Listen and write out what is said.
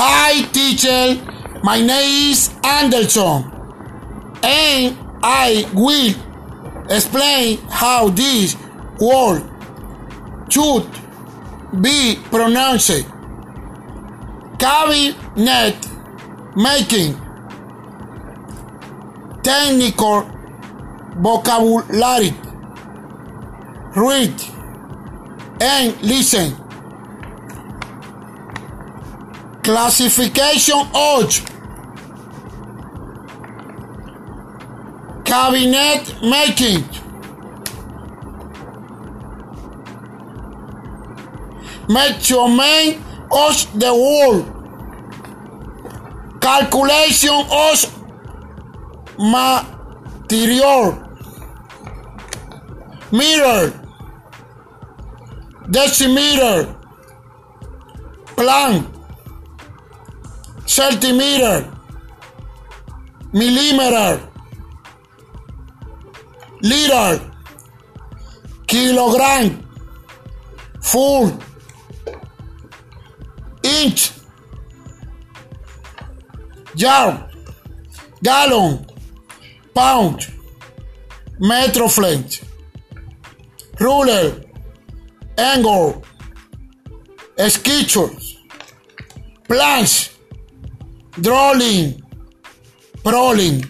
Hi teacher, my name is Anderson and I will explain how this word should be pronounced. Cabinet making technical vocabulary read and listen classification of cabinet making. Measurement of the world calculation of material. Mirror. Decimeter. Plan centimeter millimeter liter kilogram full inch yard gallon pound metroflint ruler angle sketches plans drawing prowling